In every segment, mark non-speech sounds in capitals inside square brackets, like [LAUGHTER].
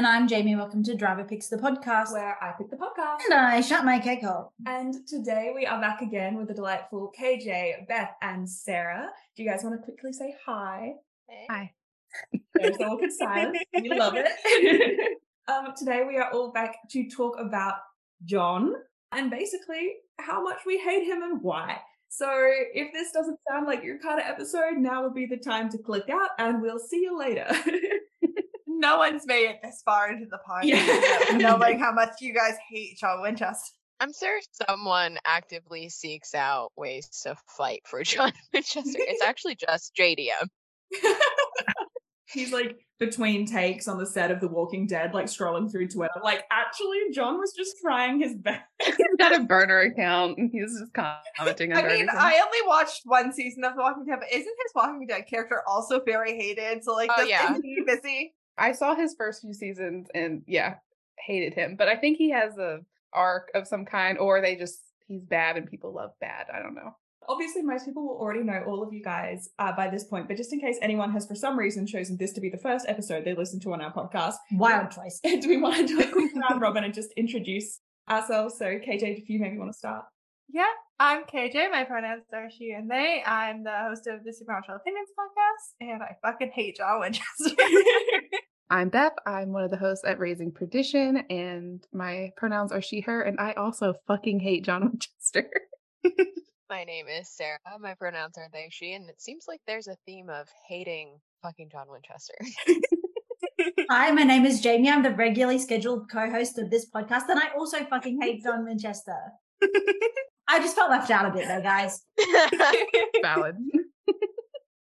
And I'm Jamie. Welcome to Driver Picks the podcast. where I pick the podcast. And I shut my cake hole. And today we are back again with the delightful KJ, Beth, and Sarah. Do you guys want to quickly say hi? Hi. There's the awkward silence. [LAUGHS] We love it. [LAUGHS] um, today we are all back to talk about John and basically how much we hate him and why. So if this doesn't sound like your kind of episode, now would be the time to click out and we'll see you later. [LAUGHS] No one's made it this far into the podcast Yeah. [LAUGHS] knowing [LAUGHS] how much you guys hate John Winchester. I'm sure someone actively seeks out ways to fight for [LAUGHS] John Winchester. It's actually just JDM. He's like between takes on the set of The Walking Dead, like scrolling through Twitter. Like, actually, John was just trying his best. He's got a burner account and he's just commenting on I mean, burner I only watched one season of The Walking Dead, but isn't his Walking Dead character also very hated? So, like, Oh, yeah. isn't he busy? I saw his first few seasons and yeah, hated him. But I think he has a arc of some kind, or they just he's bad and people love bad. I don't know. Obviously, most people will already know all of you guys uh, by this point, but just in case anyone has, for some reason, chosen this to be the first episode they listen to on our podcast, Wild choice. [LAUGHS] do we want to do a quick round robin and just introduce ourselves? So, KJ, if you maybe want to start. Yeah, I'm KJ. My pronouns are she and they. I'm the host of the Supernatural Opinions podcast, and I fucking hate John Winchester. [LAUGHS] [LAUGHS] I'm Beth. I'm one of the hosts at Raising Perdition, and my pronouns are she, her, and I also fucking hate John [LAUGHS] Winchester. My name is Sarah. My pronouns are they, she, and it seems like there's a theme of hating fucking John Winchester. [LAUGHS] Hi, my name is Jamie. I'm the regularly scheduled co-host of this podcast, and I also fucking hate John Winchester. I just felt left out a bit though, guys. Valid. [LAUGHS]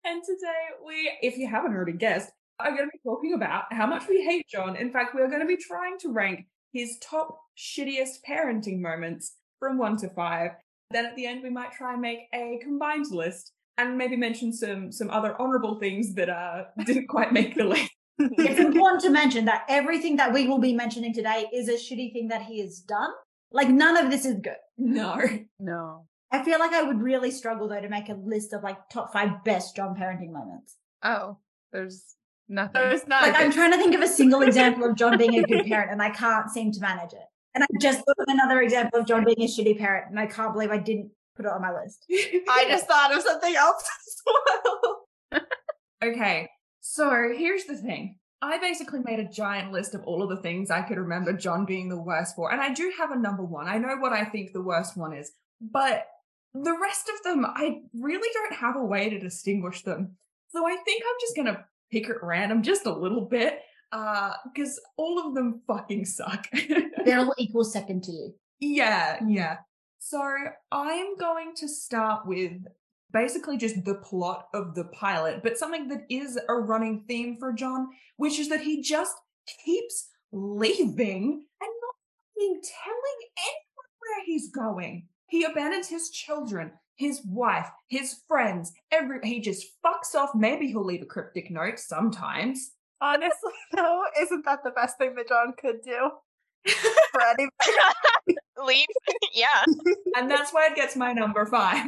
And today, we, if you haven't already guessed, are going to be talking about how much we hate John. In fact, we are going to be trying to rank his top shittiest parenting moments from one to five. Then at the end, we might try and make a combined list and maybe mention some some other honorable things that uh [LAUGHS] didn't quite make the list. It's [LAUGHS] important to mention that everything that we will be mentioning today is a shitty thing that he has done. Like none of this is good. No. No. I feel like I would really struggle though to make a list of like top five best John parenting moments. Oh, there's nothing. There's not. Like I'm trying to think of a single [LAUGHS] example of John being a good parent and I can't seem to manage it. And I just thought of another example of John being a shitty parent and I can't believe I didn't put it on my list. I just thought of something else [LAUGHS] as well. [LAUGHS] Okay, so here's the thing. I basically made a giant list of all of the things I could remember John being the worst for. And I do have a number one. I know what I think the worst one is, but the rest of them, I really don't have a way to distinguish them. So I think I'm just going to pick at random just a little bit, uh, because all of them fucking suck. [LAUGHS] They're all equal second to you. Yeah, yeah. So I'm going to start with basically just the plot of the pilot, but something that is a running theme for John, which is that he just keeps leaving and not fucking telling anyone where he's going. He abandons his children, his wife, his friends, every he just fucks off. Maybe he'll leave a cryptic note sometimes. Honestly, [LAUGHS] though, isn't that the best thing that John could do [LAUGHS] for anybody? [LAUGHS] Leave? yeah. And that's why it gets my number five.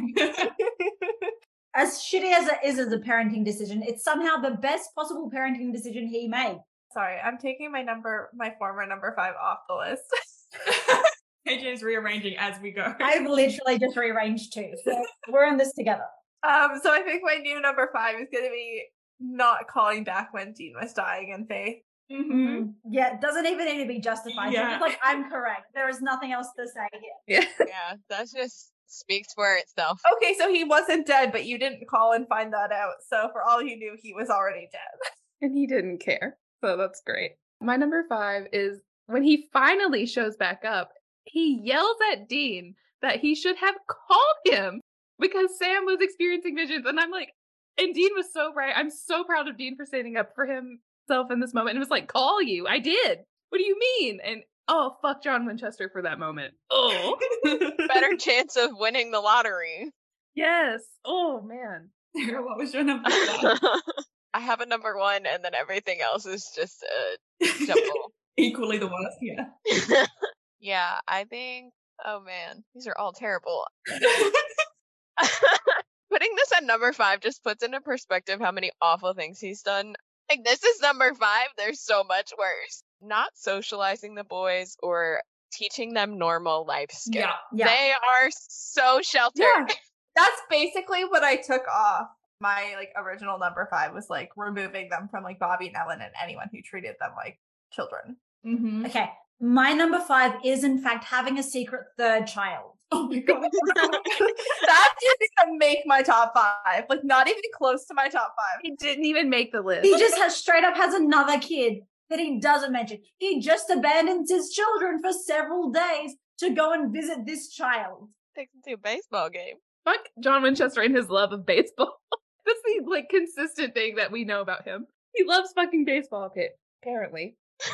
As shitty as it is as a parenting decision, it's somehow the best possible parenting decision he made. Sorry, I'm taking my number, my former number five off the list. KJ's rearranging as we go. I've literally just rearranged too. So we're in this together. um, so I think my new number five is going to be not calling back when Dean was dying in faith. hmm Yeah, it doesn't even need to be justified. Yeah. Yeah. Like, I'm correct. There is nothing else to say here. [LAUGHS] Yeah. Yeah. That just speaks for itself. Okay, so he wasn't dead, but you didn't call and find that out. So for all you knew, he was already dead. [LAUGHS] and he didn't care. So that's great. My number five is when he finally shows back up, he yells at Dean that he should have called him because Sam was experiencing visions. And I'm like, and Dean was so right. I'm so proud of Dean for standing up for himself in this moment. And it was like, call you. I did. What do you mean? And oh, fuck John Winchester for that moment. Oh, [LAUGHS] Better chance of winning the lottery. yes. Oh, man. [LAUGHS] What was your number? [LAUGHS] I have a number one, and then everything else is just uh, a jumble. Equally the worst, yeah. Yeah, I think. Oh man, these are all terrible. [LAUGHS] [LAUGHS] Putting this at number five just puts into perspective how many awful things he's done. Like this is number five. There's so much worse. not socializing the boys or teaching them normal life skills. Yeah. Yeah. They are so sheltered. Yeah. That's basically what I took off. My like original number five was like removing them from like Bobby and Ellen and anyone who treated them like children. Mm-hmm. Okay. My number five is, in fact, having a secret third child. Oh my [LAUGHS] god. that didn't even make my top five. Like not even close to my top five. He didn't even make the list. He just has straight up has another kid that he doesn't mention. He just abandons his children for several days to go and visit this child. Takes him to a baseball game. Fuck John Winchester and his love of baseball. [LAUGHS] That's the like consistent thing that we know about him. He loves fucking baseball, okay, apparently. [LAUGHS]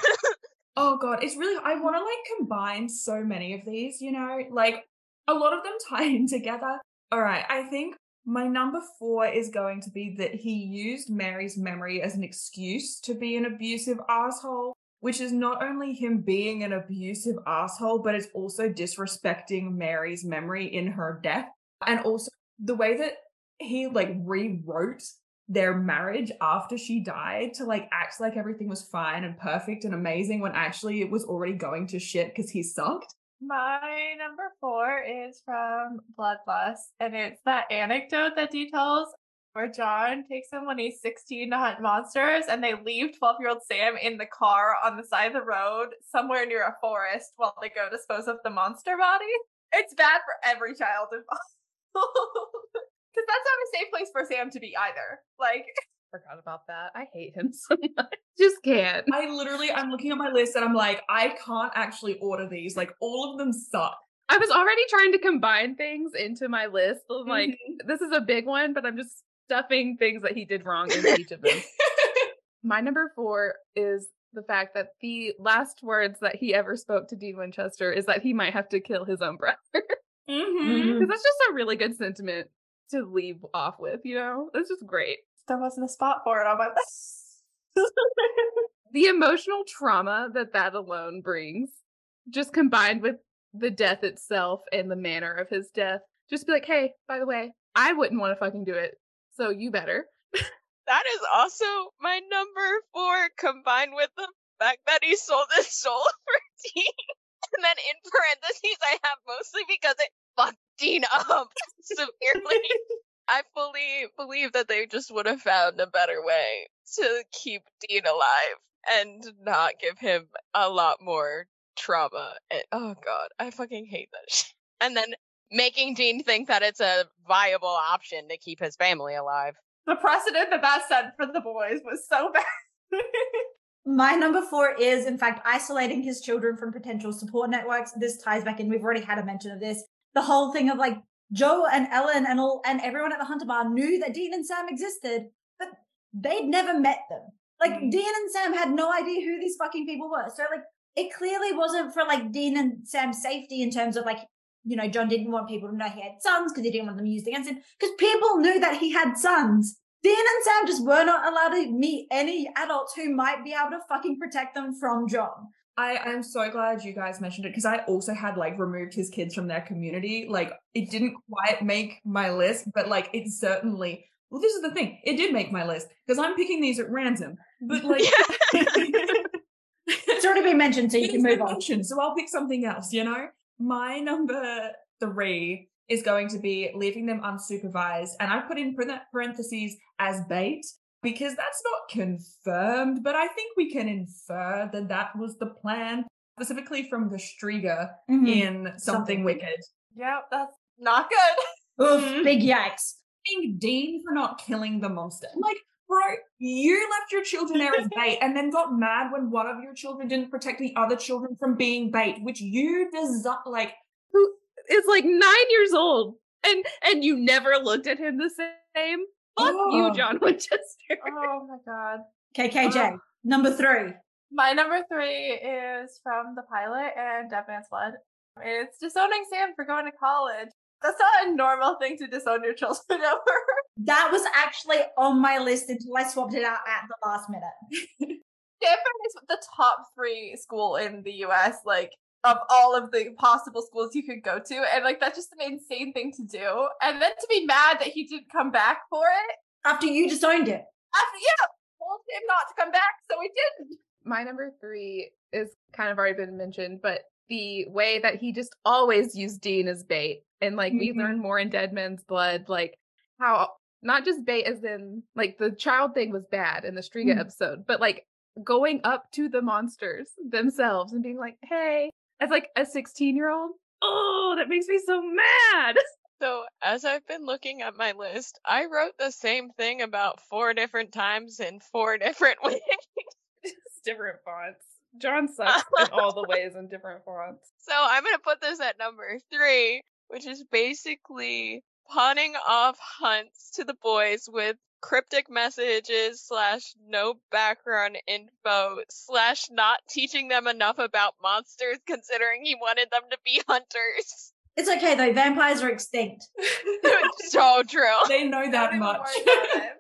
Oh god, it's really I want to like combine so many of these, you know, like a lot of them [LAUGHS] tie in together. All right, I think my number 4 is going to be that he used Mary's memory as an excuse to be an abusive asshole, which is not only him being an abusive asshole, but it's also disrespecting Mary's memory in her death. And also the way that he like rewrote their marriage after she died to like act like everything was fine and perfect and amazing when actually it was already going to shit because he sucked. My number four is from Bloodlust, and it's that anecdote that details where John takes him when he's 16 to hunt monsters, and they leave 12 year old Sam in the car on the side of the road somewhere near a forest while they go dispose of the monster body. It's bad for every child involved. [LAUGHS] Because that's not a safe place for Sam to be either. Like, [LAUGHS] Forgot about that. I hate him [LAUGHS] so much. Just can't. I literally, I'm looking at my list and I'm like, I can't actually order these. Like, all of them suck. I was already trying to combine things into my list. like, Mhm. this is a big one, but I'm just stuffing things that he did wrong into each of them. [LAUGHS] My number four is the fact that the last words that he ever spoke to Dean Winchester is that he might have to kill his own brother. mm-hmm. Because that's just a really good sentiment to leave off with, you know? That's just great. there wasn't a spot for it on my list. [LAUGHS] The emotional trauma that that alone brings, just combined with the death itself and the manner of his death, just be like, hey, by the way, I wouldn't want to fucking do it. So you better. That is also my number four, combined with the fact that he sold his soul [LAUGHS] for tea. And then in parentheses, I have mostly because it fucked Dean [LAUGHS] up severely. I fully believe that they just would have found a better way to keep Dean alive and not give him a lot more trauma. And, oh god, I fucking hate that shit. And then making Dean think that it's a viable option to keep his family alive. the precedent that that set for the boys was so bad. [LAUGHS] My number four is, in fact, isolating his children from potential support networks. This ties back in. We've already had a mention of this. The whole thing of like Jo and Ellen and all and everyone at the Hunter Bar knew that Dean and Sam existed, but they'd never met them. Like Mm. Dean and Sam had no idea who these fucking people were. So like it clearly wasn't for like Dean and Sam's safety in terms of like, you know, John didn't want people to know he had sons because he didn't want them used against him. Because people knew that he had sons. Dean and Sam just were not allowed to meet any adults who might be able to fucking protect them from John. I am so glad you guys mentioned it because I also had like removed his kids from their community. Like it didn't quite make my list, but like it certainly. Well, this is the thing. It did make my list because I'm picking these at random. But [LAUGHS] like, It's already been mentioned, so you can move on. so I'll pick something else. You know, my number three is going to be leaving them unsupervised, and I put in par- parentheses as bait because that's not confirmed, but I think we can infer that that was the plan, specifically from the Shtriga Mhm. in Something, Something Wicked. yep, that's not good. Oof, [LAUGHS] big yikes. Being Dean for not killing the monster. Like, bro, you left your children there as bait and then got mad when one of your children didn't protect the other children from being bait, which you deserve. Like, Who is like nine years old and and you never looked at him the same? Fuck you, Oh. John [LAUGHS] Winchester. Oh my god. KKJ, um, number three. My number three is from the pilot and Dead Man's Blood. It's disowning Sam for going to college. That's not a normal thing to disown your children [LAUGHS] over. That was actually on my list until I swapped it out at the last minute. [LAUGHS] Stanford is the top three school in the US, like of all of the possible schools you could go to. And like that's just an insane thing to do. And then to be mad that he didn't come back for it. After you disowned it. After yeah, told him not to come back, so he didn't. My number three is kind of already been mentioned, but the way that he just always used Dean as bait. And like we Mhm. learn more in Dead Man's Blood, like how not just bait as in like the child thing was bad in the Shtriga Mm. episode, but like going up to the monsters themselves and being like, hey, as like a 16 year old, oh, that makes me so mad. [LAUGHS] So, as I've been looking at my list, I wrote the same thing about four different times in four [LAUGHS] different ways. Different fonts. John [LAUGHS] sucks in all the ways in different fonts. So, I'm going to put this at number three, which is basically pawning off hunts to the boys with cryptic messages slash no background info slash not teaching them enough about monsters considering he wanted them to be [LAUGHS] hunters. It's okay though. Vampires are extinct. [LAUGHS] [LAUGHS] so true. They know Don't that much. worry about it.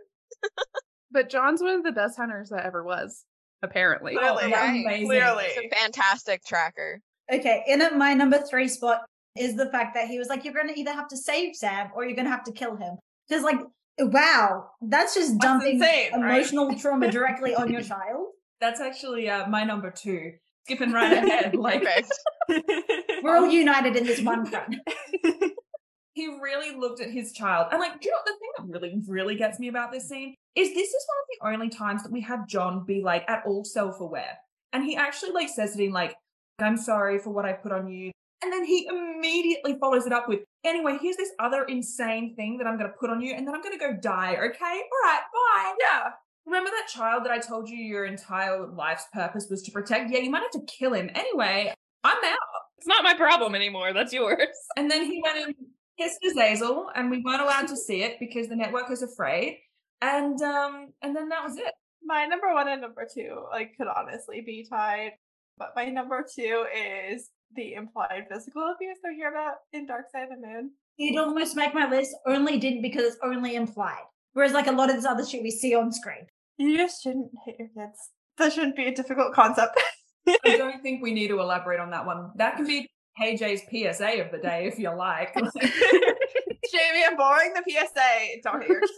But John's one of the best hunters that ever was, apparently. Oh, Clearly, yeah, right. amazing. Clearly. A fantastic tracker. Okay, in at my number three spot is the fact that he was like, you're going to either have to save Sam or you're going to have to kill him. Because, like, wow, that's just That's dumping insane, right? emotional trauma directly on your [LAUGHS] child. That's actually uh, my number two. Skipping right [LAUGHS] ahead, like Perfect. [LAUGHS] We're all united in this one front. he really looked at his child. And like, do you know what the thing that really, really gets me about this scene is this is one of the only times that we have John be like at all self-aware. And he actually like says it in like, I'm sorry for what I put on you. And then he immediately follows it up with, anyway, here's this other insane thing that I'm gonna put on you, and then I'm gonna go die, okay? All right, bye. yeah. Remember that child that I told you your entire life's purpose was to protect? Yeah, you might have to kill him. Anyway, I'm out. It's not my problem anymore. That's yours. And then he went and kissed Azazel, and we weren't allowed to see it because the network was afraid. And um, and then that was it. My number one and number two, like, could honestly be tied. But my number two is the implied physical abuse we hear about in Dark Side of the Moon. It almost make my list, only didn't because it's only implied. Whereas, like, a lot of this other shit we see on screen. You just shouldn't hit your kids. That shouldn't be a difficult concept. I [LAUGHS] don't think we need to elaborate on that one. That can be KJ's PSA of the day if you like. [LAUGHS] [LAUGHS] Jamie, I'm boring the PSA. Don't hit your kids.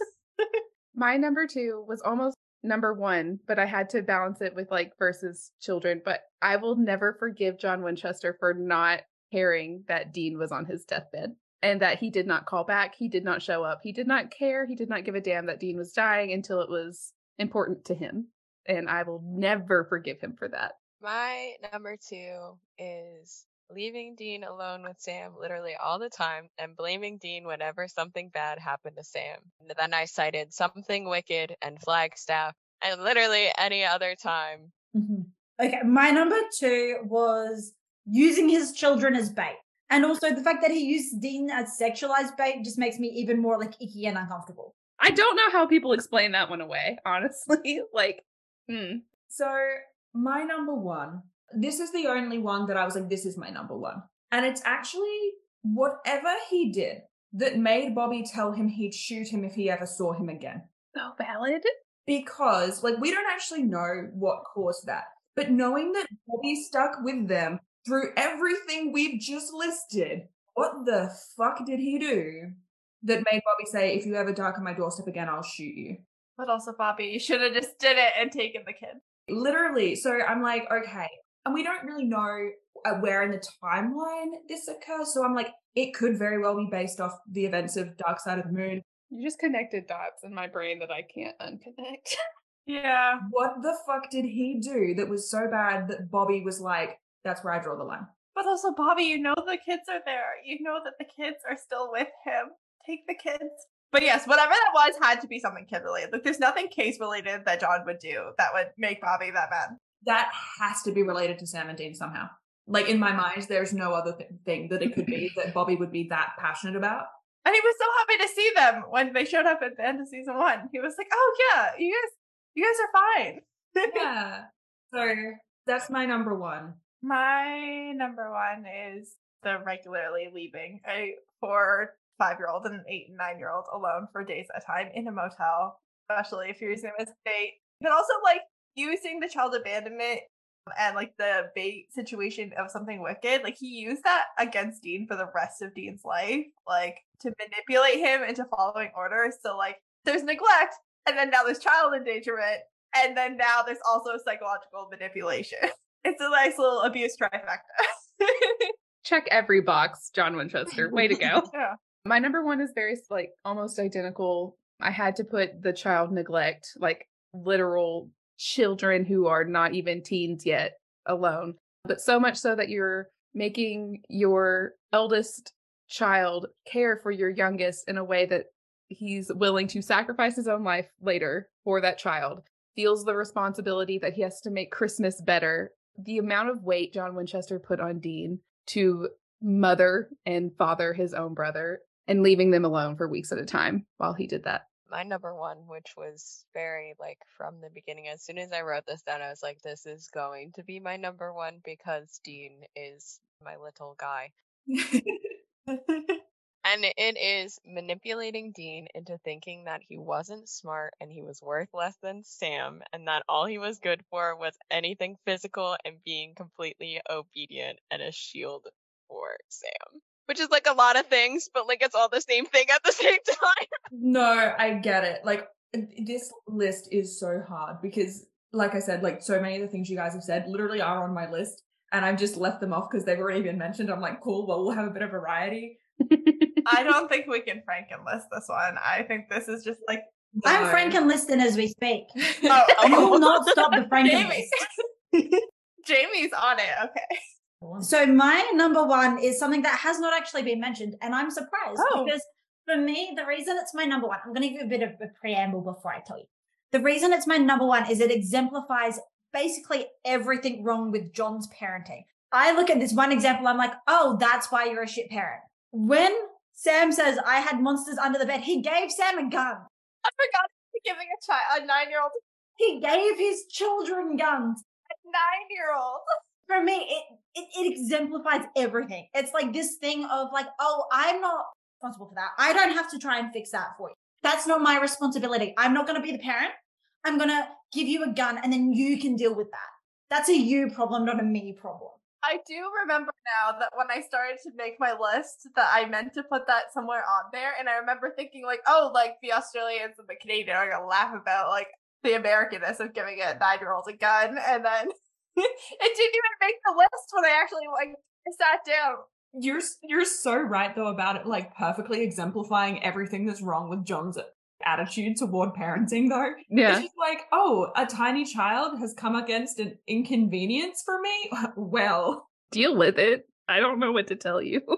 My number two was almost number one, but I had to balance it with like versus children. But I will never forgive John Winchester for not caring that Dean was on his deathbed and that he did not call back. He did not show up. He did not care. He did not give a damn that Dean was dying until it was important to him. And I will never forgive him for that. My number two is leaving Dean alone with Sam literally all the time and blaming Dean whenever something bad happened to Sam. And then I cited something wicked and Flagstaff and literally any other time. Mhm. Okay, my number two was using his children as bait. And also the fact that he used Dean as sexualized bait just makes me even more like icky and uncomfortable. I don't know how people explain that one away, [LAUGHS] honestly. like, hmm. So, my number one, this is the only one that I was like, this is my number one. And it's actually whatever he did that made Bobby tell him he'd shoot him if he ever saw him again. So valid. Because, like, we don't actually know what caused that. But knowing that Bobby stuck with them through everything we've just listed, what the fuck did he do that made Bobby say, if you ever darken my doorstep again, I'll shoot you? But also, Bobby, you should have just did it and taken the kid. literally so i'm like okay and we don't really know uh, where in the timeline this occurs so i'm like it could very well be based off the events of dark side of the moon You just connected dots in my brain that I can't unconnect. [LAUGHS] Yeah. what the fuck did he do that was so bad that bobby was like that's where i draw the line But also, Bobby, you know the kids are there. You know that the kids are still with him. Take the kids. But yes, whatever that was had to be something kid related. Like, there's nothing case related that John would do that would make Bobby that mad. That has to be related to sam and dean somehow like in my mind there's no other th- thing that it could be that bobby would be that passionate about And he was so happy to see them when they showed up at the end of season one. He was like, "Oh yeah, you guys, you guys are fine." [LAUGHS] yeah so that's my number one My number one is the regularly leaving a four, five year old and an eight and nine year old alone for days at a time in a motel, especially if you're using them as bait. But also like using the child abandonment um, and like the bait situation of something wicked. Like he used that against Dean for the rest of Dean's life, like to manipulate him into following orders. So like there's neglect and then now there's child endangerment. and then now there's also psychological manipulation. [LAUGHS] It's a nice little abuse trifecta. [LAUGHS] Check every box, John Winchester. Way to go. [LAUGHS] yeah. My number one is very like almost identical. I had to put the child neglect, like literal children who are not even teens yet alone. But so much so that you're making your eldest child care for your youngest in a way that he's willing to sacrifice his own life later for that child. Feels the responsibility that he has to make Christmas better. The amount of weight John Winchester put on Dean to mother and father his own brother and leaving them alone for weeks at a time while he did that. My number one, which was very like from the beginning, as soon as I wrote this down, I was like, this is going to be my number one because Dean is my little guy. [LAUGHS] And it is manipulating Dean into thinking that he wasn't smart and he was worth less than Sam, and that all he was good for was anything physical and being completely obedient and a shield for Sam. Which is like a lot of things, but like it's all the same thing at the [LAUGHS] same time. No, I get it. Like this list is so hard because, like I said, like so many of the things you guys have said literally are on my list, and I've just left them off because they've already been mentioned. I'm like, cool. Well, we'll have a bit of variety. [LAUGHS] I don't think we can Franken list this one. I think this is just like I'm No. Franken listing as we speak. [LAUGHS] oh, I will oh. not stop the Franken Jamie. Jamie's on it. Okay. So my number one is something that has not actually been mentioned, and I'm surprised Oh. because for me, the reason it's my number one, I'm going to give you a bit of a preamble before I tell you. The reason it's my number one is it exemplifies basically everything wrong with John's parenting. I look at this one example, I'm like, oh, that's why you're a shit parent. When Sam says I had monsters under the bed, he gave Sam a gun. [LAUGHS] I forgot to giving a child, a nine-year-old, He gave his children guns. a nine-year-old. [LAUGHS] for me, it, it it exemplifies everything. It's like this thing of like, oh, I'm not responsible for that. I don't have to try and fix that for you. That's not my responsibility. I'm not going to be the parent. I'm going to give you a gun and then you can deal with that. That's a you problem, not a me problem. I do remember now that when I started to make my list, that I meant to put that somewhere on there, and I remember thinking like, oh, like the Australians and the Canadian are gonna laugh about like the Americanness of giving a nine-year-old a gun, and then it didn't even make the list when I actually like sat down. You're you're so right though about it, like perfectly exemplifying everything that's wrong with John's attitude toward parenting. Though Yeah. it's just like, oh, a tiny child has come against an inconvenience for me. [LAUGHS] Well, Deal with it. I don't know what to tell you. [LAUGHS]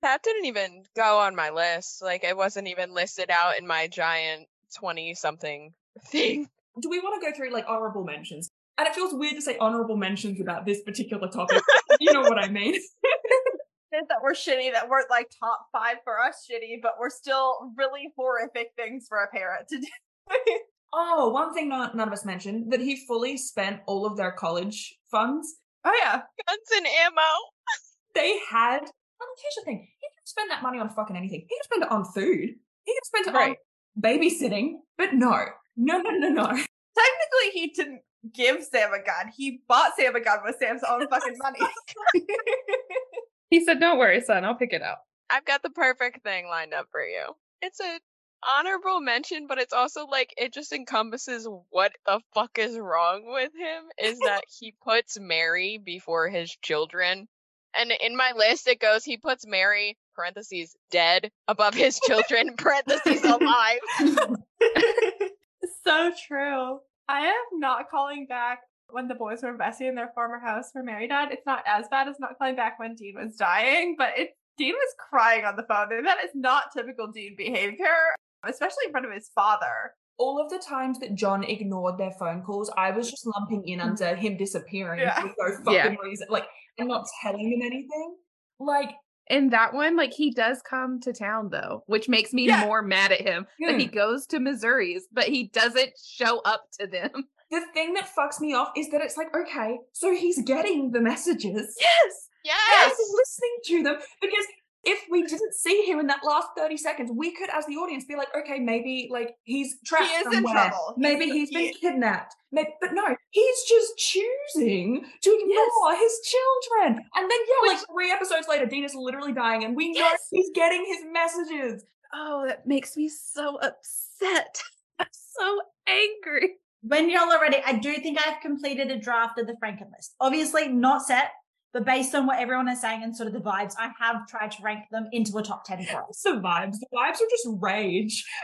That didn't even go on my list. Like it wasn't even listed out in my giant 20 something thing. do we want to go through like honorable mentions? And it feels weird to say honorable mentions about this particular topic. [LAUGHS] you know what I mean? [LAUGHS] Things that were shitty that weren't like top five for us shitty, but were still really horrific things for a parent to do. [LAUGHS] Oh, one thing not, none of us mentioned that he fully spent all of their college funds. oh yeah, Guns and ammo. They had. Well, here's the thing: he can spend that money on fucking anything. He can spend it on food. He could spend it Right. on babysitting. But no, no, no, no, no. technically he didn't give Sam a gun. He bought Sam a gun with Sam's own [LAUGHS] fucking money. Oh [LAUGHS] he said, Don't worry, son, I'll pick it up. I've got the perfect thing lined up for you. It's a honorable mention, but it's also like it just encompasses what the fuck is wrong with him is [LAUGHS] that he puts Mary before his children. And in my list it goes he puts Mary parentheses dead above his children parentheses alive. so true. I am not calling back when the boys were messy in their former house where Mary died. It's not as bad as not calling back when Dean was dying, but it Dean was crying on the phone, and that is not typical Dean behavior, especially in front of his father. all of the times that John ignored their phone calls, I was just lumping in mm-hmm. under him disappearing Yeah. for no fucking Yeah. reason. Like, I'm not telling him anything. Like, In that one, like he does come to town though, which makes me Yeah. more mad at him that he Hmm. goes to Missouri's, but he doesn't show up to them. [LAUGHS] the thing that fucks me off is that it's like, okay, so he's getting the messages. Yes. Yes. He's listening to them because if we didn't see him in that last 30 seconds, we could, as the audience, be like, okay, maybe like he's trapped is in somewhere. trouble. Maybe He's- he's been he- kidnapped. Maybe, but no, he's just choosing to ignore his children. And then, yeah, like three episodes later, Dean is literally dying, and we know Yes. he's getting his messages. Oh, that makes me so upset. [LAUGHS] I'm so angry. when y'all are ready, I do think I've completed a draft of the Franken list. Obviously, not set, but based on what everyone is saying and sort of the vibes, I have tried to rank them into a top 10 for us. the vibes. The vibes are just rage. [LAUGHS]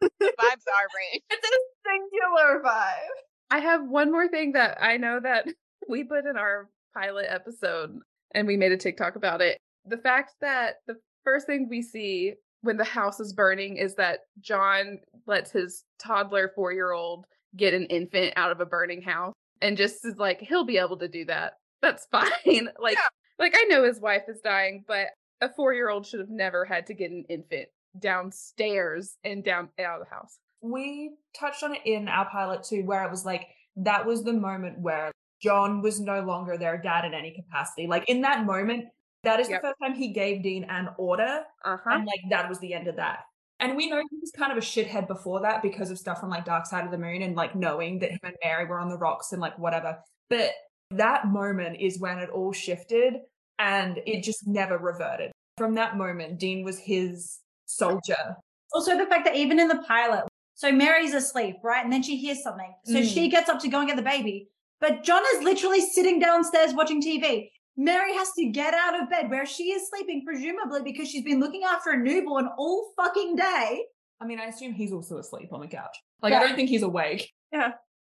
The vibes are range. It's a singular vibe. I have one more thing that I know that [LAUGHS] we put in our pilot episode and we made a TikTok about it. The fact that the first thing we see when the house is burning is that John lets his toddler four year old get an infant out of a burning house and just is like, he'll be able to do that. That's fine. [LAUGHS] like, Yeah. like I know his wife is dying, but a four year old should have never had to get an infant downstairs and down out of the house. We touched on it in our pilot too, where it was like that was the moment where John was no longer their dad in any capacity. Like in that moment, that is Yep. the first time he gave Dean an order, Uh huh. and like that was the end of that. And we know he was kind of a shithead before that because of stuff from like Dark Side of the Moon and like knowing that him and Mary were on the rocks and like whatever. But that moment is when it all shifted and it just never reverted. From that moment, Dean was his soldier. Also, the fact that even in the pilot, so Mary's asleep, right? And then she hears something. So Mm. she gets up to go and get the baby. But John is literally sitting downstairs watching TV. Mary has to get out of bed where she is sleeping, presumably because she's been looking after a newborn all fucking day. I mean, I assume he's also asleep on the couch. Like, I don't think he's awake.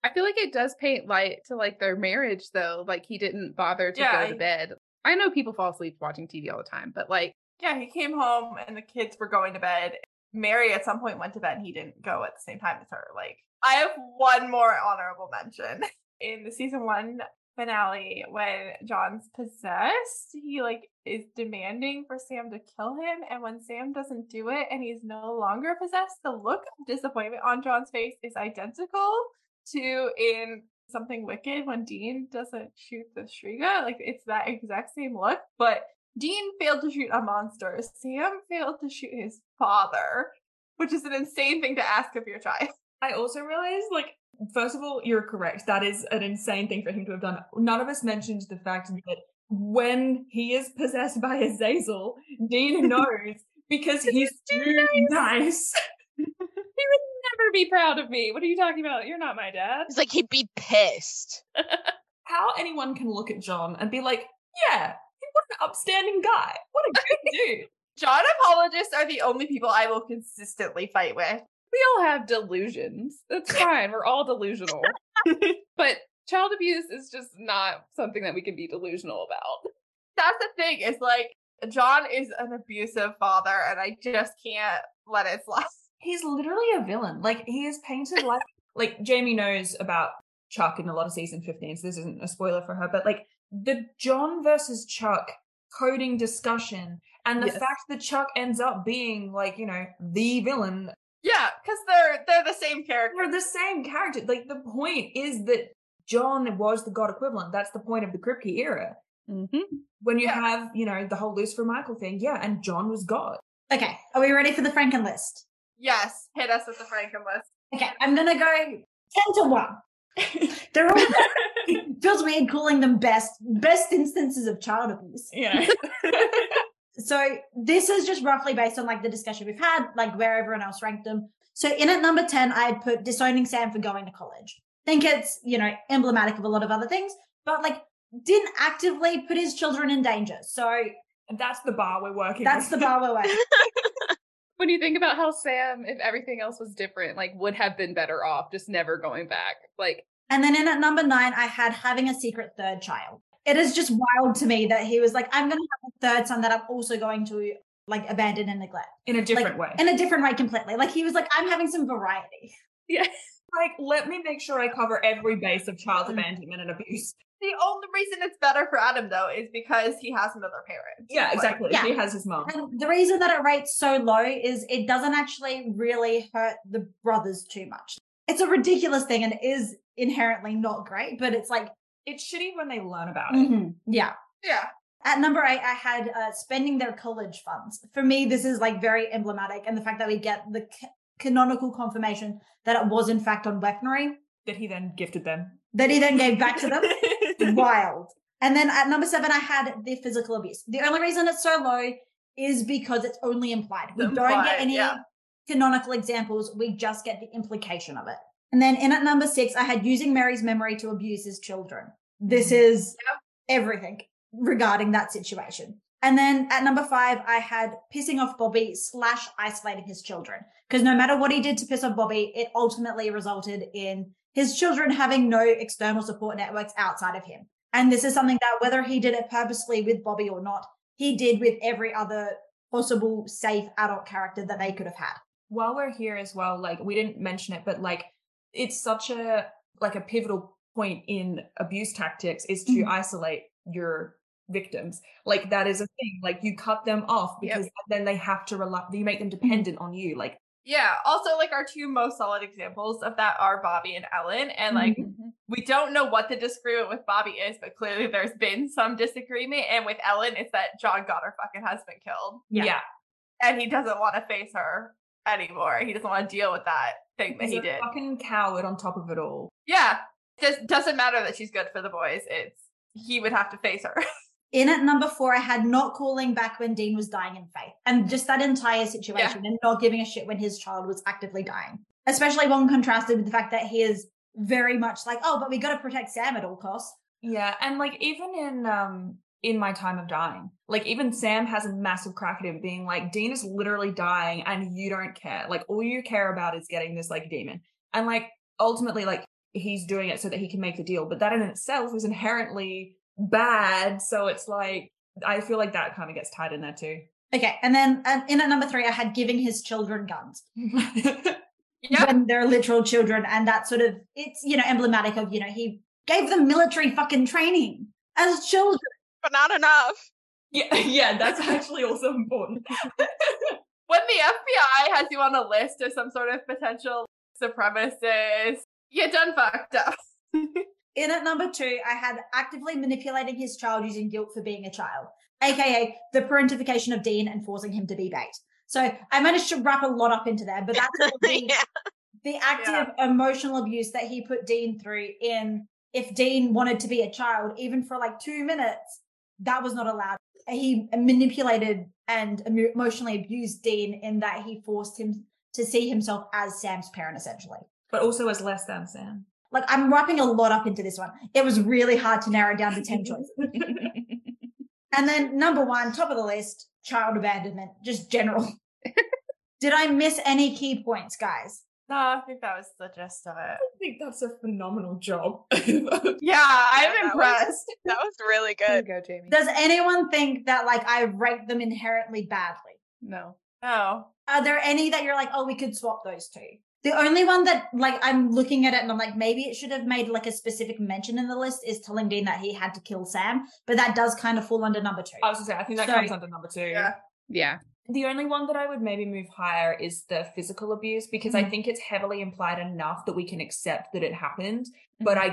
I feel like it does paint light to like their marriage though. Like he didn't bother to Yeah, go to I- bed. I know people fall asleep watching TV all the time, but like Yeah, he came home and the kids were going to bed. Mary at some point went to bed and he didn't go at the same time as her. Like, I have one more honorable mention. [LAUGHS] In the season one finale, when John's possessed, he like is demanding for Sam to kill him. And when Sam doesn't do it and he's no longer possessed, the look of disappointment on John's face is identical to in something wicked when Dean doesn't shoot the Shtriga. Like it's that exact same look, but Dean failed to shoot a monster. Sam failed to shoot his father, which is an insane thing to ask of your child. [LAUGHS] I also realized, like, first of all, you're correct. That is an insane thing for him to have done. None of us mentioned the fact that when he is possessed by Azazel, Dean [LAUGHS] knows because he's too nice. [LAUGHS] he would never be proud of me. What are you talking about? You're not my dad. It's like he'd be pissed. [LAUGHS] How anyone can look at John and be like, yeah, what an upstanding guy. What a good [LAUGHS] dude. John apologists are the only people I will consistently fight with. We all have delusions. That's fine. We're all delusional. but child abuse is just not something that we can be delusional about. That's the thing, is like John is an abusive father, and I just can't let it slide. He's literally a villain. Like, he is painted like, like, Jamie knows about Chuck in a lot of season 15, so this isn't a spoiler for her, but like, the John versus Chuck coding discussion and the Yes. fact that Chuck ends up being like, you know, the villain Yeah, because they're they're the same character. They're the same character. Like the point is that John was the god equivalent. That's the point of the Kripke era. Mm-hmm. When you Yeah. have, you know, the whole Lucifer Michael thing, yeah, and John was God. Okay, are we ready for the Franken list? Yes, hit us with the Franken list. Okay, I'm gonna go 10 to 1. [LAUGHS] They're all it feels weird calling them best best instances of child abuse. Yeah. [LAUGHS] So this is just roughly based on like the discussion we've had, like where everyone else ranked them. So in at number 10, I had put disowning Sam for going to college. Think it's, you know, emblematic of a lot of other things, but like didn't actively put his children in danger. So and that's the bar we're working that's the bar we're working. [LAUGHS] When you think about how Sam, if everything else was different, like would have been better off just never going back. Like And then in at number nine, I had having a secret third child. It is just wild to me that he was like, I'm going to have a third son that I'm also going to like abandon and neglect in a different like, way. in a different way completely. Like he was like, I'm having some variety. yeah. like, let me make sure I cover every base of child Mm. abandonment and abuse. The only reason it's better for Adam though is because he has another parent. Yeah, Like, exactly. yeah. He has his mom. And the reason that it rates so low is it doesn't actually really hurt the brothers too much. It's a ridiculous thing and is inherently not great, but it's like, It's shitty when they learn about it. mhm, yeah. Yeah. At number eight, I had uh, spending their college funds. For me, this is like very emblematic, and the fact that we get the ca- canonical confirmation that it was in fact on weaponry That he then gifted them. that he then gave back to them. [LAUGHS] [LAUGHS] Wild. And then at number seven, I had the physical abuse. The only reason it's so low is because it's only implied. We don't get any yeah. canonical examples. We just get the implication of it. And then in at number six, I had using Mary's memory to abuse his children. This mm-hmm. is everything regarding that situation. And then at number five, I had pissing off Bobby slash isolating his children. Because no matter what he did to piss off Bobby, it ultimately resulted in his children having no external support networks outside of him. And this is something that whether he did it purposely with Bobby or not, he did with every other possible safe adult character that they could have had. While we're here as well, like we didn't mention it, but like it's such a like a pivotal point in abuse tactics is to Mhm. isolate your victims. Like that is a thing. Like you cut them off Yep. because then they have to rely you make them dependent on you. Like Yeah. Also, like our two most solid examples of that are Bobby and Ellen. And like Mhm. we don't know what the disagreement with Bobby is, but clearly there's been some disagreement. And with Ellen, it's that John got her fucking husband killed. Yeah. yeah. And he doesn't want to face her anymore. He doesn't want to deal with that thing that He's he a did. fucking coward on top of it all. Yeah. Just doesn't matter that she's good for the boys. It's he would have to face her. [LAUGHS] In at number four, I had not calling back when Dean was dying in faith and just that entire situation and not giving a shit when his child was actively dying, especially when contrasted with the fact that he is very much like, oh, but we got to protect Sam at all costs. Yeah, and like even in um in my time of dying, like even Sam has a massive crack at him, being like, Dean is literally dying, and you don't care. Like all you care about is getting this like demon, and like ultimately, like he's doing it so that he can make the deal. But that in itself is inherently bad. So it's like I feel like that kind of gets tied in there too. Okay. And then uh, in at number three, I had giving his children guns [LAUGHS] yeah. when they're literal children. And that sort of, it's, you know, emblematic of, you know, he gave them military fucking training as children. But not enough. yeah, [LAUGHS] yeah, that's actually also important. [LAUGHS] when the FBI has you on a list as some sort of potential supremacist, you're done fucked up. In at number two, I had actively manipulating his child using guilt for being a child, aka the parentification of Dean and forcing him to be bait. So I managed to wrap a lot up into there, but that's sort [LAUGHS] the, yeah. the active emotional abuse that he put Dean through in if Dean wanted to be a child, even for like two minutes, that was not allowed. He manipulated and emotionally abused Dean in that he forced him to see himself as Sam's parent, essentially. but also as less than Sam. Like I'm wrapping a lot up into this one. It was really hard to narrow down to 10 choices. [LAUGHS] And then number one, top of the list, child abandonment, just general. [LAUGHS] Did I miss any key points, guys? No, I think that was the gist of it. I think that's a phenomenal job. Yeah, [LAUGHS] I'm that was- impressed. That was really good. go, Jamie. Does anyone think that like I rate them inherently badly? No. No. Are there any that you're like, oh, we could swap those two? The only one that like I'm looking at it and I'm like, maybe it should have made like a specific mention in the list is telling Dean that he had to kill Sam, but that does kind of fall under number two. I was gonna say, I think that So- comes under number two. Yeah. Yeah. The only one that I would maybe move higher is the physical abuse because I Mhm. think it's heavily implied enough that we can accept that it happened. But I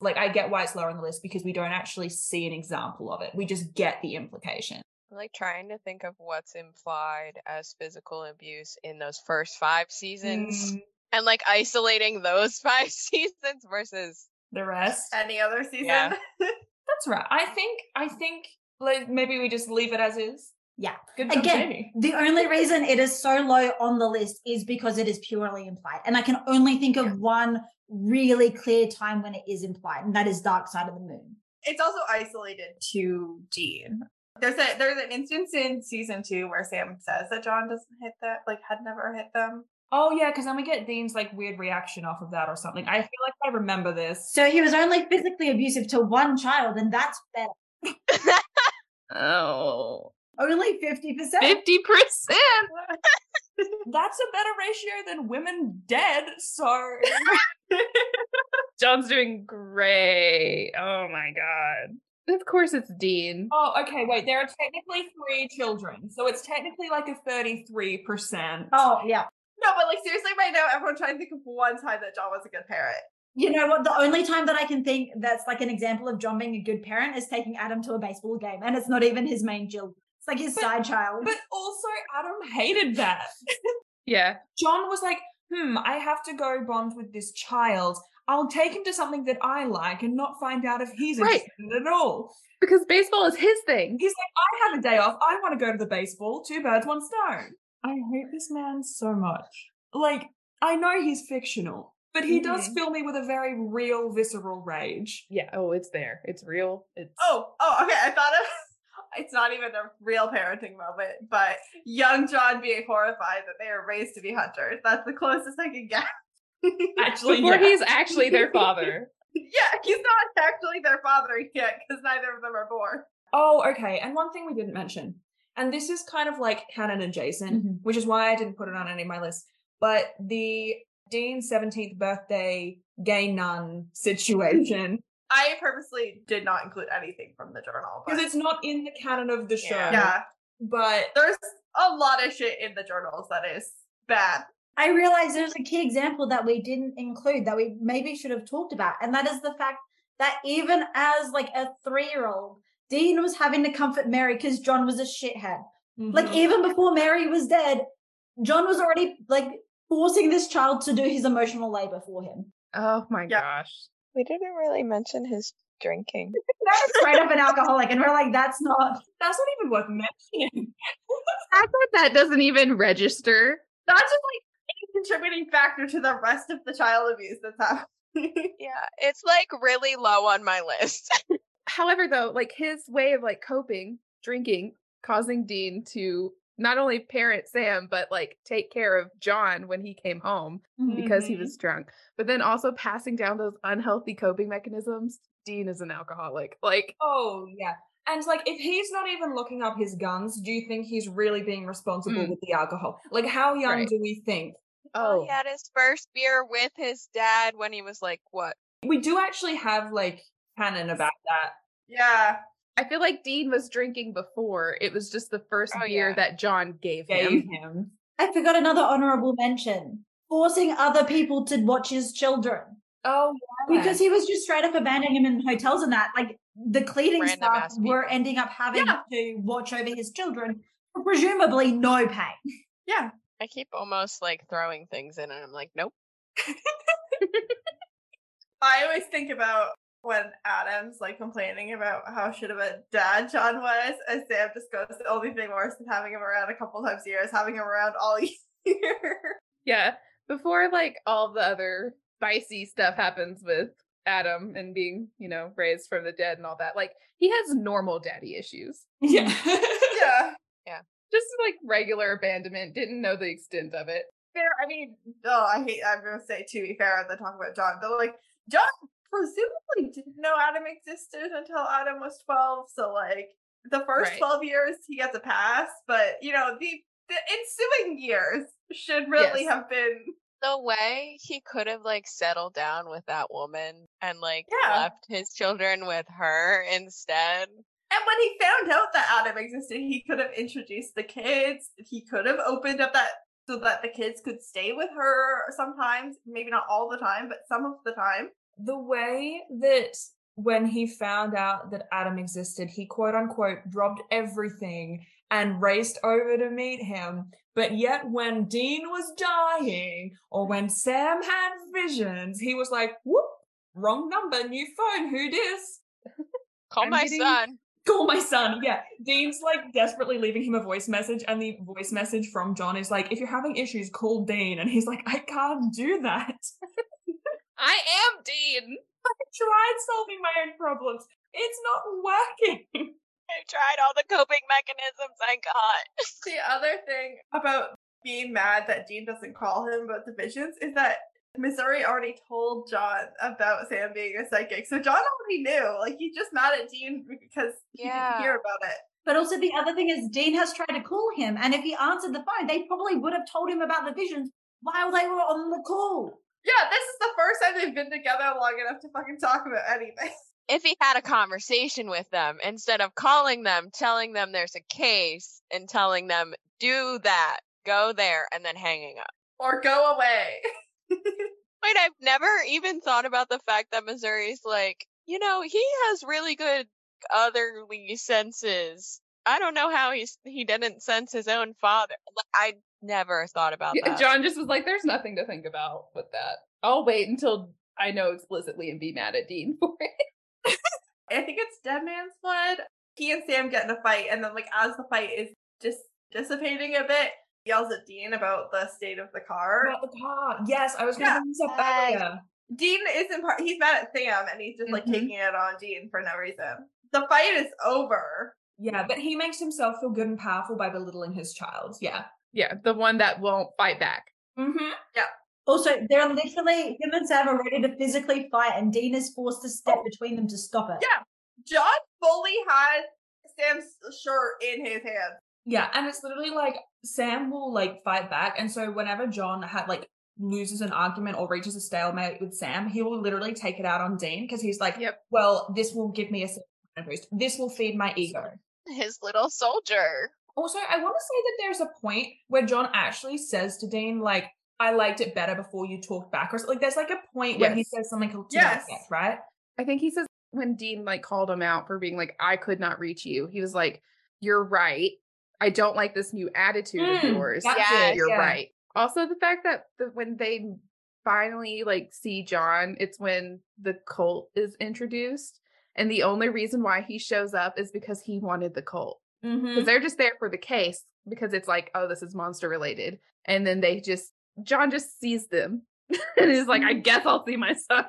like I get why it's lower on the list because we don't actually see an example of it. We just get the implication. I'm like trying to think of what's implied as physical abuse in those first five seasons Mm, and like isolating those [LAUGHS] five seasons versus the rest. Any other season? Yeah. [LAUGHS] That's right. I think I think like, maybe we just leave it as is. Yeah. Good job, Again, Jamie. The only reason it is so low on the list is because it is purely implied. And I can only think of one really clear time when it is implied, and that is Dark Side of the Moon. it's also isolated to Dean. There's a there's an instance in season two where Sam says that John doesn't hit that, like had never hit them. Oh yeah, because then we get Dean's like weird reaction off of that or something. I feel like I remember this. So he was only physically abusive to one child, and that's better. [LAUGHS] Oh. Only 50%. 50%. [LAUGHS] That's a better ratio than women dead. So [LAUGHS] John's doing great. Oh my god. Of course it's Dean. Oh, okay, wait. There are technically three children, so it's technically like a thirty-three percent. Oh, yeah. No, but like seriously, right now, everyone trying to think of one time that John was a good parent. You know what? The only time that I can think that's like an example of John being a good parent is taking Adam to a baseball game, and it's not even his main child. It's like his But- side child. But also, Adam hated that. Yeah. [LAUGHS] John was like, "Hmm, I have to go bond with this child. I'll take him to something that I like and not find out if he's Right. interested at all." Because baseball is his thing. He's like, "I have a day off. I want to go to the baseball. Two birds, one stone." I hate this man so much. Like, I know he's fictional, but he does Mhm. fill me with a very real, visceral rage. Yeah. Oh, it's there. It's real. It's Oh, oh, okay. I thought it. [LAUGHS] It's not even a real parenting moment, but young John being horrified that they are raised to be hunters. That's the closest I can get. Actually, before yeah. he's actually their [LAUGHS] father. yeah, he's not actually their father yet because neither of them are born. Oh, okay. And one thing we didn't mention, and this is kind of like canon adjacent, Mhm. which is why I didn't put it on any of my lists. But the Dean's 17th birthday gay nun situation, [LAUGHS] I purposely did not include anything from the journal because but it's not in the canon of the show. Yeah. yeah, But there's a lot of shit in the journals that is bad. I realized there's a key example that we didn't include that we maybe should have talked about, and that is the fact that even as like a three-year-old, Dean was having to comfort Mary because John was a shithead. Like Mhm. even before Mary was dead, John was already like forcing this child to do his emotional labor for him. Oh my Yeah. gosh. We didn't really mention his drinking. [LAUGHS] That's straight up an alcoholic, and we're like, that's not. that's not even worth mentioning. [LAUGHS] I thought that doesn't even register. That's just like a contributing factor to the rest of the child abuse that's happening. [LAUGHS] Yeah, it's like really low on my list. [LAUGHS] However, though, like his way of like coping, drinking, causing Dean to not only parent Sam, but like take care of John when he came home because he Mhm. was drunk, but then also passing down those unhealthy coping mechanisms. Dean is an alcoholic. Like, Oh, yeah. And like, if he's not even looking up his guns, do you think he's really being responsible Mm. with the alcohol? Like, how young Right. do we think? Oh, oh, he oh. had his first beer with his dad when he was like, what? We do actually have like canon about that. yeah. I feel like Dean was drinking before. It was just the first Oh, beer yeah. that John gave, Gave him. him. I forgot another honorable mention: forcing other people to watch his children. Oh, yeah. because he was just straight up abandoning him in hotels and that. Like the cleaning Random staff were people. ending up having Yeah. to watch over his children for presumably no pay. Yeah. I keep almost like throwing things in and I'm like, nope. [LAUGHS] I always think about when Adam's like complaining about how shit of a dad John was, and Sam just goes, the only thing worse than having him around a couple times a year is having him around all [LAUGHS] year. Yeah. Before like all the other spicy stuff happens with Adam and being, you know, raised from the dead and all that. Like he has normal daddy issues. yeah. [LAUGHS] yeah. Just like regular abandonment. Didn't know the extent of it. Fair. I mean, oh, I hate. I'm gonna say to be fair, and then talk about John, but like John presumably didn't know Adam existed until Adam was 12. So like the first Right. 12 years, he gets a pass, but you know the the ensuing years should really Yes. have been The way he could have like settled down with that woman and like Yeah. left his children with her instead. And when he found out that Adam existed, he could have introduced the kids. He could have opened up that so that the kids could stay with her sometimes, maybe not all the time, but some of the time. the way that when he found out that Adam existed, he quote unquote dropped everything and raced over to meet him. But yet, when Dean was dying or when Sam had visions, he was like, whoop, wrong number, new phone, who dis? Call I'm my getting- son. Call my son. Yeah. Dean's like desperately leaving him a voice message, and the voice message from John is like, if you're having issues, call Dean. And he's like, I can't do that. [LAUGHS] I am Dean. I tried solving my own problems. It's not working. [LAUGHS] I've tried all the coping mechanisms I got. The other thing about being mad that Dean doesn't call him about the visions is that Missouri already told John about Sam being a psychic. So John already knew. Like he's just mad at Dean because he Yeah. didn't hear about it. But also the other thing is Dean has tried to call him, and if he answered the phone, they probably would have told him about the visions while they were on the call. Yeah, this is the first time they've been together long enough to fucking talk about anything. [LAUGHS] If he had a conversation with them instead of calling them, telling them there's a case, and telling them, do that, go there, and then hanging up. or go away. [LAUGHS] Wait, I've never even thought about the fact that Missouri's like, you know, he has really good otherly senses. I don't know how he's he didn't sense his own father. I never thought about Yeah, that. John just was like, there's nothing to think about with that. I'll wait until I know explicitly and be mad at Dean [LAUGHS] for it. I think it's Dead Man's Blood. He and Sam get in a fight, and then like as the fight is just dissipating a bit, yells at Dean about the state of the car. About the car. Yes, I was going to Yeah. bring this up earlier. Dean isn't part. He's mad at Sam, and he's just like Mhm. taking it on Dean for no reason. The fight is over. Yeah, but he makes himself feel good and powerful by belittling his child. Yeah. Yeah, the one that won't fight back. Mm-hmm. Yeah. Also, they're literally him and Sam are ready to physically fight, and Dean is forced to step Oh. between them to stop it. Yeah. John fully has Sam's shirt in his hand. Yeah, and it's literally like Sam will like fight back, and so whenever John had like loses an argument or reaches a stalemate with Sam, he will literally take it out on Dean because he's like, Yep. "Well, this will give me a boost. This will feed my ego." His little soldier. Also, I want to say that there's a point where John actually says to Dean, like, "I liked it better before you talked back," or like, there's like a point where he says something to Yes. effect, right? I think he says when Dean like called him out for being like, I could not reach you, he was like, You're right. I don't like this new attitude of Mm, yours. Yeah, it, You're yeah. right. Also, the fact that the, when they finally like see John, it's when the cult is introduced. And the only reason why he shows up is because he wanted the cult. Mm-hmm. Because they're just there for the case because it's like, oh, this is monster related. And then they just John just sees them [LAUGHS] and is like, I guess I'll see my [LAUGHS] son.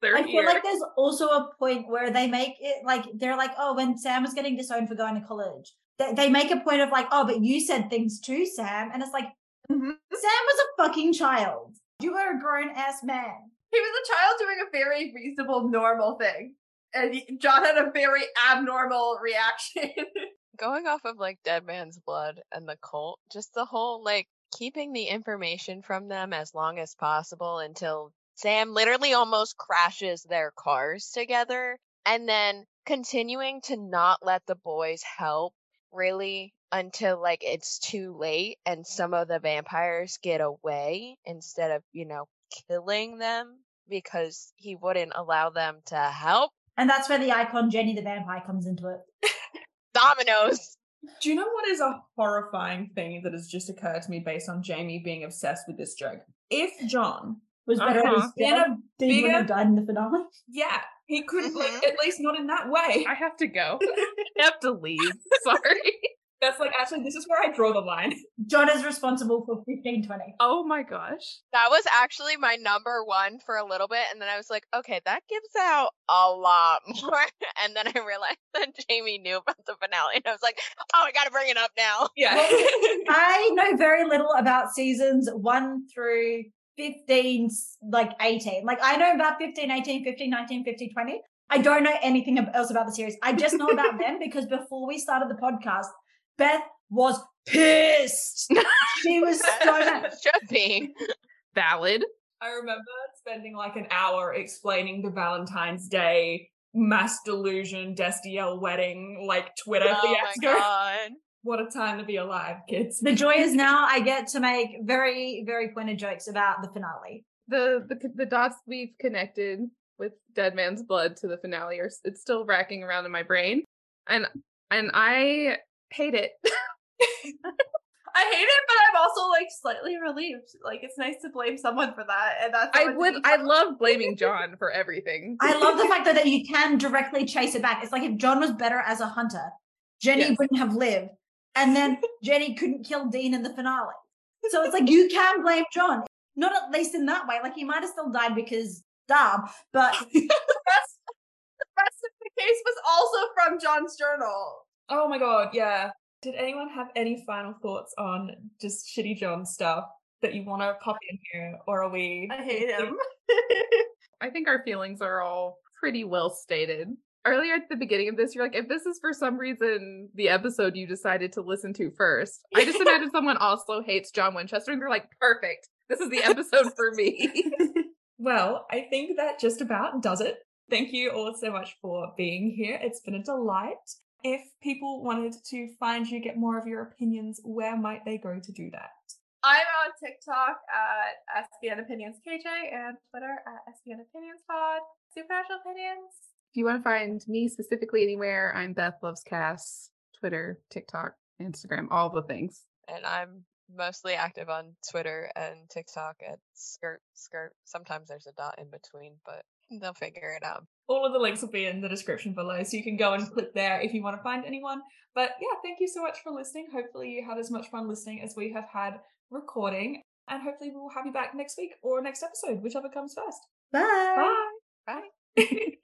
They're I here. feel like there's also a point where they make it like they're like, oh, when Sam was getting disowned for going to college, they, they make a point of like, oh, but you said things too, Sam, and it's like, Mhm. Sam was a fucking child. You were a grown ass man. He was a child doing a very reasonable, normal thing. And John had a very abnormal reaction. [LAUGHS] Going off of like Dead Man's Blood and the cult, just the whole like keeping the information from them as long as possible until Sam literally almost crashes their cars together and then continuing to not let the boys help really until like it's too late and some of the vampires get away instead of, you know, killing them because he wouldn't allow them to help. And that's where the icon Jenny the vampire comes into it. [LAUGHS] Dominoes. Do you know what is a horrifying thing that has just occurred to me based on Jamie being obsessed with this joke? If John, Was better at Uh-huh. his in job, a Dean wouldn't have died in the finale. yeah, he could like Mhm. at least not in that way. I have to go. [LAUGHS] I have to leave. [LAUGHS] Sorry. That's like actually this is where I draw the line. [LAUGHS] John is responsible for 1520. Oh my gosh. That was actually my number one for a little bit, and then I was like, okay, that gives out a lot more. And then I realized that Jamie knew about the finale, and I was like, oh, I gotta bring it up now. Yeah. I know very little about seasons one through 15, like 18. Like I know about 15, 18, 15, 19, 15, 20. I don't know anything else about the series. I just know about them [LAUGHS] because before we started the podcast, Beth was pissed. She was so [LAUGHS] mad. Should be. Valid. I remember spending like an hour explaining the Valentine's Day mass delusion Destiel wedding like Twitter Oh my fiasco. God. What a time to be alive, kids. The joy is [LAUGHS] now I get to make very, very pointed jokes about the finale. The the the dots we've connected with Dead Man's Blood to the finale are it's still racking around in my brain. And and I hate it. [LAUGHS] I hate it, but I'm also like slightly relieved. Like it's nice to blame someone for that, and that's I would. I love blaming [LAUGHS] John for everything. I love the fact that, that you can directly chase it back. It's like if John was better as a hunter, Jenny Yes. wouldn't have lived. And then Jenny couldn't kill Dean in the finale. So it's like you can blame John. Not at least in that way. Like he might have still died because dumb, but [LAUGHS] the rest. The rest of the case was also from John's journal. Oh my god, yeah. Did anyone have any final thoughts on just shitty John stuff that you want to pop in here, or are we? I hate him. [LAUGHS] I think our feelings are all pretty well stated. Earlier at the beginning of this, you're like, if this is for some reason the episode you decided to listen to first, I just [LAUGHS] imagine someone also hates John Winchester and they're like, perfect. This is the episode for me. [LAUGHS] Well, I think that just about does it. Thank you all so much for being here. It's been a delight. If people wanted to find you, get more of your opinions, where might they go to do that? I'm on TikTok at SPN Opinions KJ and Twitter at SPN Opinions Pod. Supernatural Opinions. If you want to find me specifically anywhere, I'm Beth Loves Cass, Twitter, TikTok, Instagram, all the things. And I'm mostly active on Twitter and TikTok at skirt skirt. Sometimes there's a dot in between, but they'll figure it out. All of the links will be in the description below, so you can go and click there if you want to find anyone. But yeah, thank you so much for listening. Hopefully, you had as much fun listening as we have had recording, and hopefully, we'll have you back next week or next episode, whichever comes first. Bye. Bye. Bye. [LAUGHS]